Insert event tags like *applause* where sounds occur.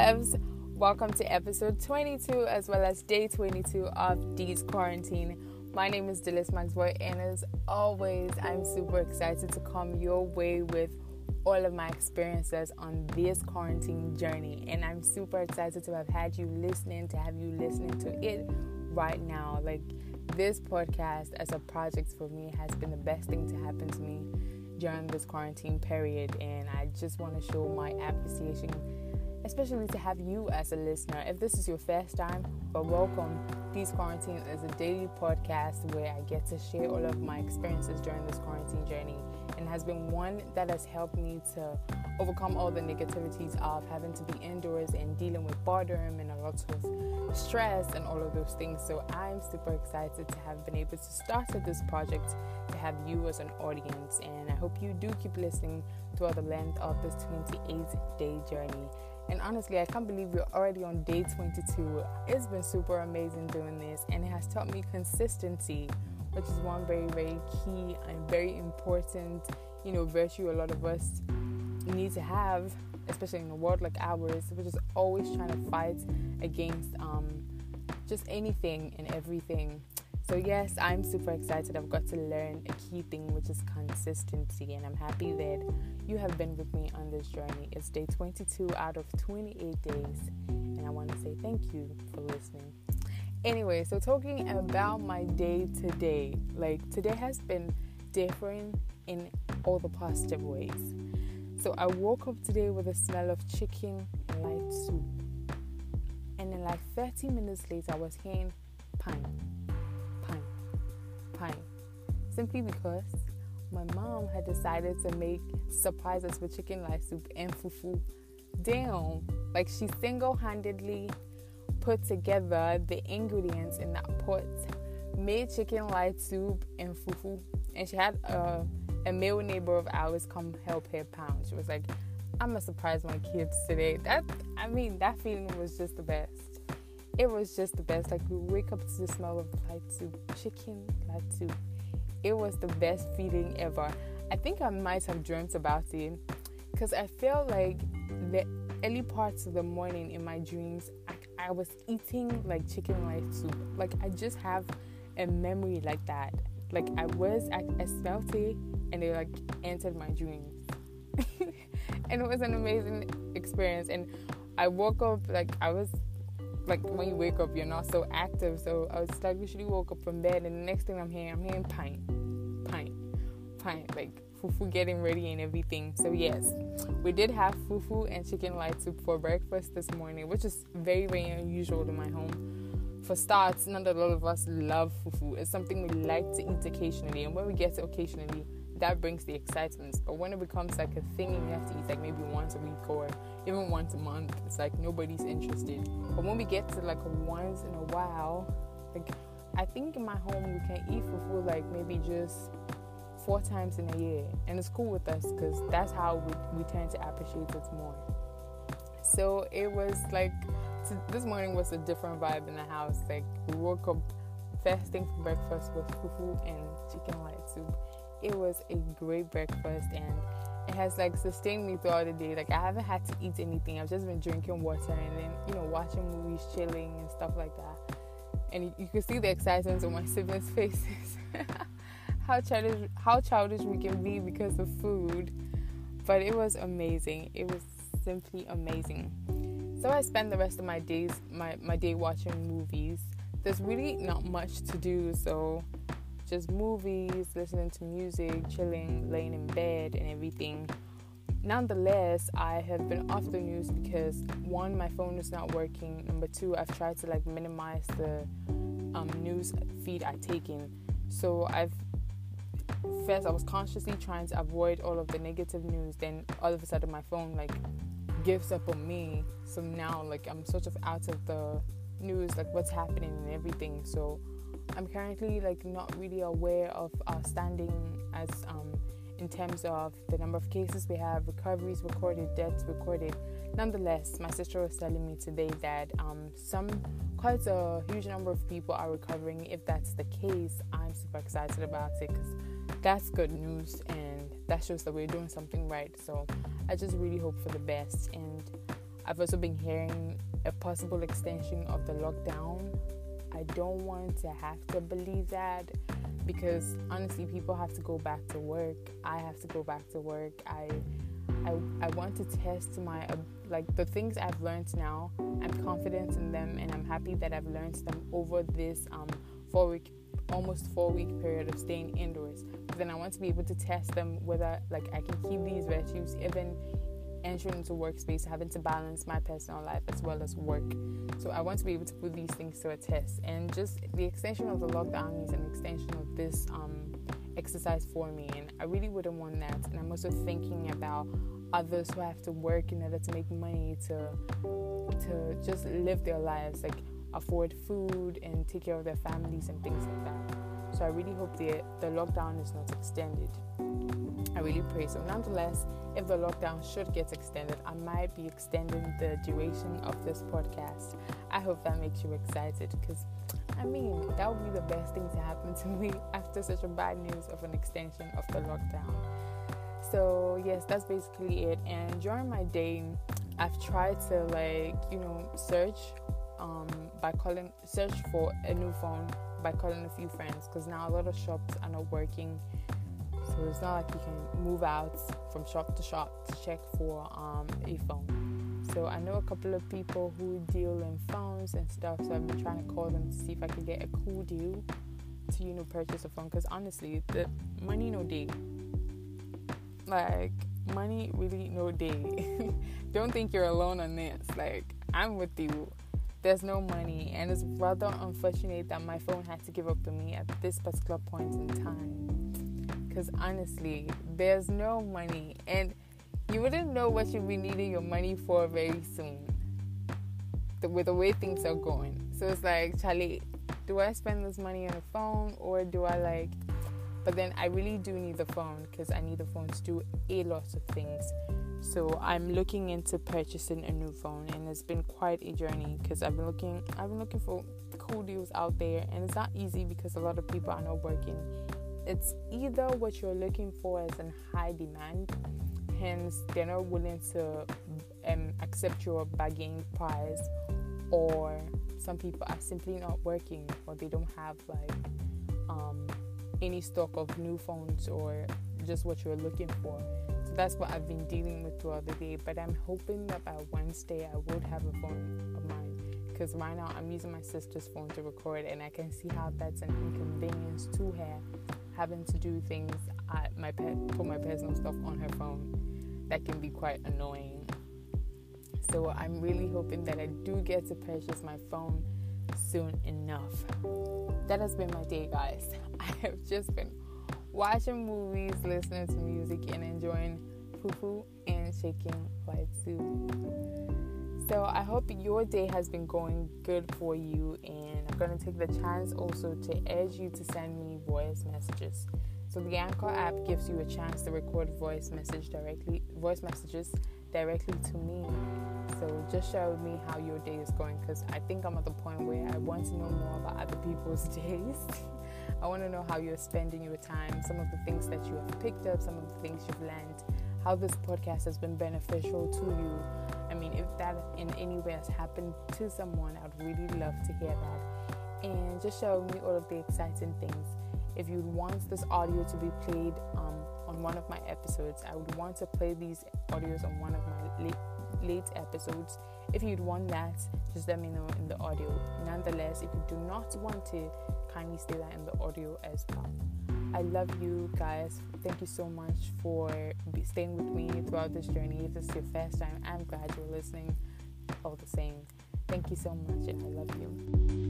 Bevs. Welcome to episode 22 as well as day 22 of D's Quarantine. My name is Dillis Maxboy, and as always, I'm super excited to come your way with all of my experiences on this quarantine journey. And I'm super excited to have had you listening, to have you listening to it right now. Like, this podcast as a project for me has been the best thing to happen to me during this quarantine period, and I just want to show my appreciation especially to have you as a listener. If this is your first time, well, welcome. D's Quarantine is a daily podcast where I get to share all of my experiences during this quarantine journey and has been one that has helped me to overcome all the negativities of having to be indoors and dealing with boredom and a lot of stress and all of those things. So I'm super excited to have been able to start this project to have you as an audience and I hope you do keep listening throughout the length of this 28 day journey. And honestly, I can't believe we're already on day 22. It's been super amazing doing this, and it has taught me consistency, which is one very, very key and very important, you know, virtue a lot of us need to have, especially in a world like ours, which is always trying to fight against um, just anything and everything. So, yes, I'm super excited. I've got to learn a key thing, which is consistency, and I'm happy that you have been with me on this journey. It's day 22 out of 28 days, and I want to say thank you for listening. Anyway, so talking about my day today, like today has been different in all the positive ways. So, I woke up today with a smell of chicken and light soup, and then, like 30 minutes later, I was hearing pine simply because my mom had decided to make surprises with chicken light soup and fufu. Damn, like she single-handedly put together the ingredients in that pot, made chicken light soup and fufu, and she had a, a male neighbor of ours come help her pound. She was like, "I'm gonna surprise my kids today." That I mean, that feeling was just the best it was just the best. Like we wake up to the smell of light soup, chicken light soup. It was the best feeling ever. I think I might have dreamt about it because I felt like the early parts of the morning in my dreams, I, I was eating like chicken rice soup. Like I just have a memory like that. Like I was, I, I smelt it and it like entered my dreams. *laughs* and it was an amazing experience. And I woke up like I was like when you wake up, you're not so active. So I was like, literally woke up from bed, and the next thing I'm hearing, I'm hearing pint, pint, pint, like fufu getting ready and everything. So yes, we did have fufu and chicken light soup for breakfast this morning, which is very very unusual in my home. For starts, not a lot of us love fufu. It's something we like to eat occasionally, and when we get it occasionally, that brings the excitement. But when it becomes like a thing you have to eat like maybe once a week or even once a month, it's like nobody's interested. But when we get to like once in a while, like I think in my home we can eat fufu like maybe just four times in a year, and it's cool with us because that's how we, we tend to appreciate it more. So it was like this morning was a different vibe in the house. Like we woke up first thing for breakfast was fufu and chicken light soup it was a great breakfast and it has like sustained me throughout the day. Like I haven't had to eat anything. I've just been drinking water and then you know watching movies, chilling and stuff like that. And you, you can see the excitement on my *laughs* siblings' faces. *laughs* how childish how childish we can be because of food. But it was amazing. It was simply amazing. So I spend the rest of my days my, my day watching movies. There's really not much to do, so just movies, listening to music, chilling, laying in bed, and everything. Nonetheless, I have been off the news because one, my phone is not working. Number two, I've tried to like minimize the um, news feed I take in. So I've first I was consciously trying to avoid all of the negative news. Then all of a sudden my phone like gives up on me. So now like I'm sort of out of the news, like what's happening and everything. So I'm currently like not really aware of our standing as um, in terms of the number of cases we have, recoveries recorded, deaths recorded. Nonetheless, my sister was telling me today that um, some quite a huge number of people are recovering. If that's the case, I'm super excited about it because that's good news and that shows that we're doing something right. So I just really hope for the best and I've also been hearing a possible extension of the lockdown. I don't want to have to believe that because honestly, people have to go back to work. I have to go back to work. I I, I want to test my like the things I've learned now. I'm confident in them, and I'm happy that I've learned them over this um, four week, almost four week period of staying indoors. But then I want to be able to test them whether like I can keep these virtues even entering into workspace, having to balance my personal life as well as work. So I want to be able to put these things to a test, and just the extension of the lockdown is an extension of this. Um, exercise for me and I really wouldn't want that and I'm also thinking about others who have to work in order to make money to to just live their lives like afford food and take care of their families and things like that so I really hope the the lockdown is not extended I really pray so nonetheless if the lockdown should get extended I might be extending the duration of this podcast I hope that makes you excited because I mean, that would be the best thing to happen to me *laughs* after such a bad news of an extension of the lockdown. So, yes, that's basically it. And during my day, I've tried to, like, you know, search um, by calling, search for a new phone by calling a few friends because now a lot of shops are not working. So, it's not like you can move out from shop to shop to check for um, a phone. So I know a couple of people who deal in phones and stuff. So I've been trying to call them to see if I can get a cool deal to you know purchase a phone. Because honestly, the money no day. Like money really no day. *laughs* Don't think you're alone on this. Like I'm with you. There's no money, and it's rather unfortunate that my phone had to give up to me at this particular point in time. Because honestly, there's no money, and you wouldn't know what you'd be needing your money for very soon the, with the way things are going. So it's like, Charlie, do I spend this money on a phone or do I like. But then I really do need the phone because I need the phone to do a lot of things. So I'm looking into purchasing a new phone, and it's been quite a journey because I've been looking, I've been looking for cool deals out there, and it's not easy because a lot of people are not working. It's either what you're looking for is in high demand, hence they're not willing to um, accept your bargain price or some people are simply not working or they don't have like um, any stock of new phones or just what you're looking for. So that's what i've been dealing with throughout the day but i'm hoping that by wednesday i would have a phone of mine because right now i'm using my sister's phone to record and i can see how that's an inconvenience to her having to do things at my pet put my personal stuff on her phone that can be quite annoying. So I'm really hoping that I do get to purchase my phone soon enough. That has been my day, guys. *laughs* I have just been watching movies, listening to music, and enjoying fufu and chicken light soup. So I hope your day has been going good for you, and I'm to take the chance also to urge you to send me voice messages. So the Anchor app gives you a chance to record voice message directly, voice messages directly to me. So just share with me how your day is going because I think I'm at the point where I want to know more about other people's *laughs* days. I want to know how you're spending your time, some of the things that you have picked up, some of the things you've learned, how this podcast has been beneficial to you. I mean, if that in any way has happened to someone, I'd really love to hear that. And just with me all of the exciting things if you want this audio to be played um, on one of my episodes, I would want to play these audios on one of my late, late episodes. If you'd want that, just let me know in the audio. Nonetheless, if you do not want to, kindly say that in the audio as well. I love you guys. Thank you so much for staying with me throughout this journey. If this is your first time, I'm glad you're listening all the same. Thank you so much, and I love you.